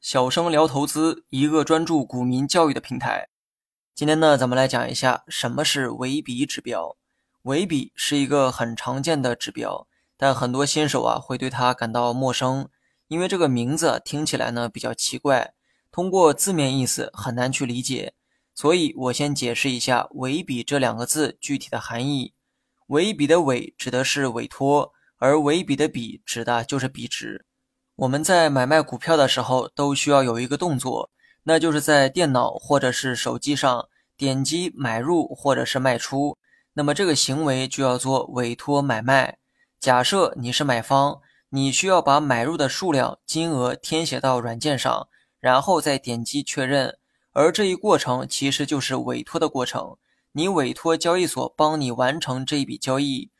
小生聊投资，一个专注股民教育的平台。今天呢，咱们来讲一下什么是维比指标。维比是一个很常见的指标，但很多新手啊会对它感到陌生，因为这个名字听起来呢比较奇怪，通过字面意思很难去理解。所以我先解释一下维比这两个字具体的含义。维比的委指的是委托。而维比的比指的就是比值。我们在买卖股票的时候都需要有一个动作，那就是在电脑或者是手机上点击买入或者是卖出。那么这个行为就要做委托买卖。假设你是买方，你需要把买入的数量、金额填写到软件上，然后再点击确认。而这一过程其实就是委托的过程，你委托交易所帮你完成这一笔交易。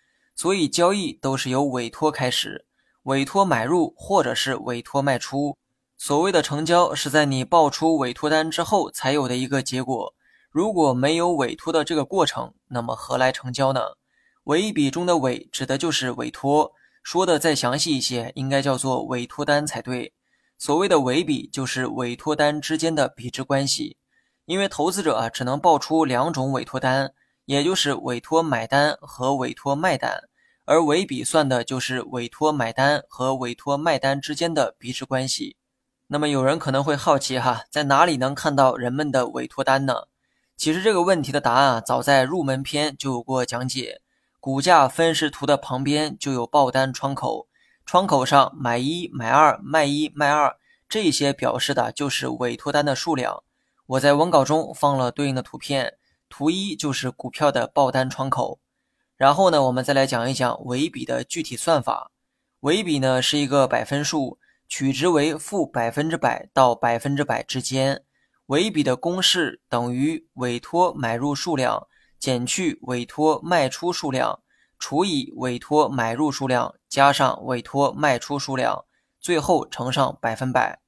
所以交易都是由委托开始，委托买入或者是委托卖出。所谓的成交是在你报出委托单之后才有的一个结果。如果没有委托的这个过程，那么何来成交呢？委比中的委指的就是委托。说的再详细一些，应该叫做委托单才对。所谓的委比就是委托单之间的比值关系。因为投资者啊只能报出两种委托单，也就是委托买单和委托卖单。而尾比算的就是委托买单和委托卖单之间的比值关系。那么有人可能会好奇哈，在哪里能看到人们的委托单呢？其实这个问题的答案啊，早在入门篇就有过讲解。股价分时图的旁边就有报单窗口，窗口上买一买二卖一卖二，这些表示的就是委托单的数量。我在文稿中放了对应的图片，图一就是股票的报单窗口。然后呢，我们再来讲一讲尾比的具体算法。尾比呢是一个百分数，取值为负百分之百到百分之百之间。尾比的公式等于委托买入数量减去委托卖出数量除以委托买入数量加上委托卖出数量，最后乘上百分百。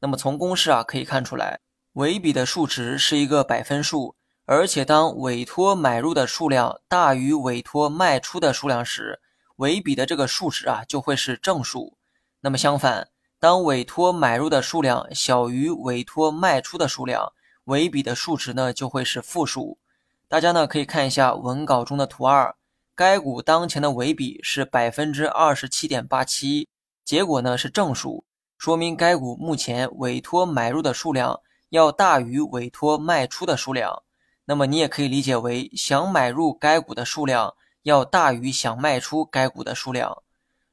那么从公式啊可以看出来，尾比的数值是一个百分数。而且，当委托买入的数量大于委托卖出的数量时，尾比的这个数值啊就会是正数。那么相反，当委托买入的数量小于委托卖出的数量，尾比的数值呢就会是负数。大家呢可以看一下文稿中的图二，该股当前的尾比是百分之二十七点八七，结果呢是正数，说明该股目前委托买入的数量要大于委托卖出的数量。那么你也可以理解为，想买入该股的数量要大于想卖出该股的数量。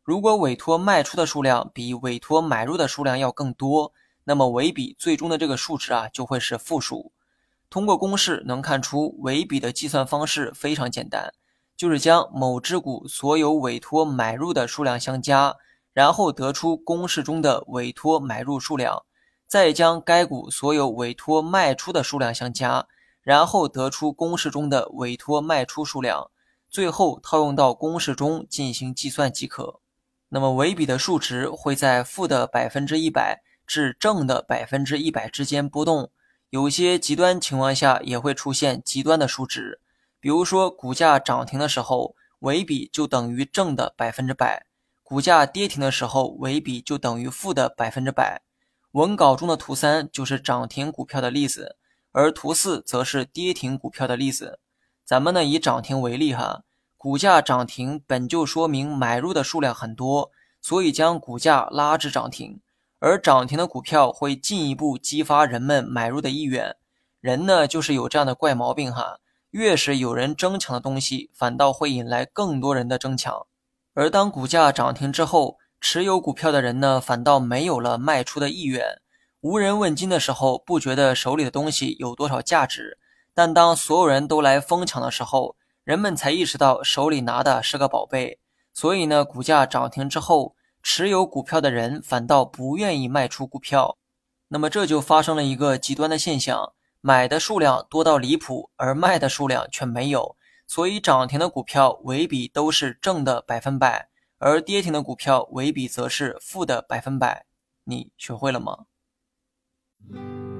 如果委托卖出的数量比委托买入的数量要更多，那么尾比最终的这个数值啊就会是负数。通过公式能看出，尾比的计算方式非常简单，就是将某只股所有委托买入的数量相加，然后得出公式中的委托买入数量，再将该股所有委托卖出的数量相加。然后得出公式中的委托卖出数量，最后套用到公式中进行计算即可。那么尾比的数值会在负的百分之一百至正的百分之一百之间波动，有些极端情况下也会出现极端的数值。比如说股价涨停的时候，尾比就等于正的百分之百；股价跌停的时候，尾比就等于负的百分之百。文稿中的图三就是涨停股票的例子。而图四则是跌停股票的例子，咱们呢以涨停为例哈，股价涨停本就说明买入的数量很多，所以将股价拉至涨停，而涨停的股票会进一步激发人们买入的意愿。人呢就是有这样的怪毛病哈，越是有人争抢的东西，反倒会引来更多人的争抢。而当股价涨停之后，持有股票的人呢反倒没有了卖出的意愿。无人问津的时候，不觉得手里的东西有多少价值；但当所有人都来疯抢的时候，人们才意识到手里拿的是个宝贝。所以呢，股价涨停之后，持有股票的人反倒不愿意卖出股票。那么这就发生了一个极端的现象：买的数量多到离谱，而卖的数量却没有。所以涨停的股票尾比都是正的百分百，而跌停的股票尾比则是负的百分百。你学会了吗 Mm-hmm.